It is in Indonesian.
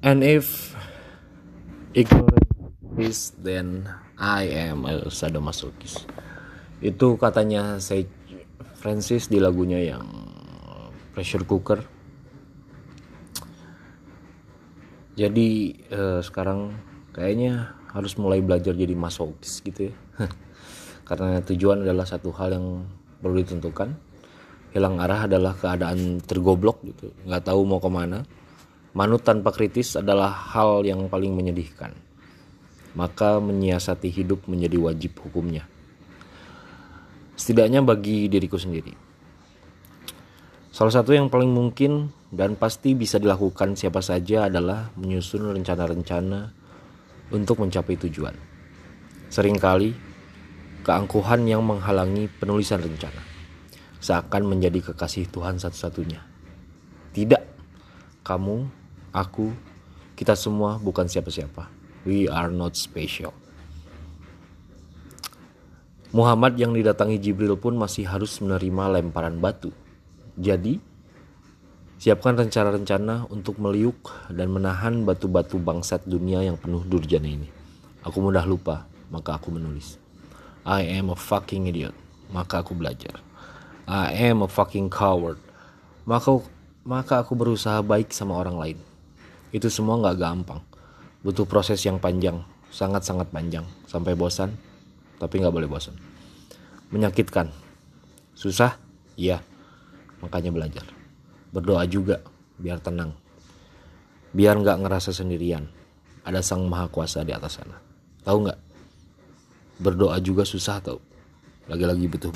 And if ignorance is then I am a sadomasochist. Itu katanya saya Francis di lagunya yang pressure cooker. Jadi eh, sekarang kayaknya harus mulai belajar jadi masokis gitu ya. Karena tujuan adalah satu hal yang perlu ditentukan. Hilang arah adalah keadaan tergoblok gitu, nggak tahu mau ke mana Manut tanpa kritis adalah hal yang paling menyedihkan. Maka menyiasati hidup menjadi wajib hukumnya. Setidaknya bagi diriku sendiri. Salah satu yang paling mungkin dan pasti bisa dilakukan siapa saja adalah menyusun rencana-rencana untuk mencapai tujuan. Seringkali, keangkuhan yang menghalangi penulisan rencana seakan menjadi kekasih Tuhan satu-satunya. Tidak, kamu aku, kita semua bukan siapa-siapa. We are not special. Muhammad yang didatangi Jibril pun masih harus menerima lemparan batu. Jadi, siapkan rencana-rencana untuk meliuk dan menahan batu-batu bangsat dunia yang penuh durjana ini. Aku mudah lupa, maka aku menulis. I am a fucking idiot, maka aku belajar. I am a fucking coward, maka maka aku berusaha baik sama orang lain. Itu semua nggak gampang. Butuh proses yang panjang, sangat-sangat panjang. Sampai bosan, tapi nggak boleh bosan. Menyakitkan. Susah? Iya. Makanya belajar. Berdoa juga, biar tenang. Biar nggak ngerasa sendirian. Ada sang maha kuasa di atas sana. Tahu nggak? Berdoa juga susah tau. Lagi-lagi butuh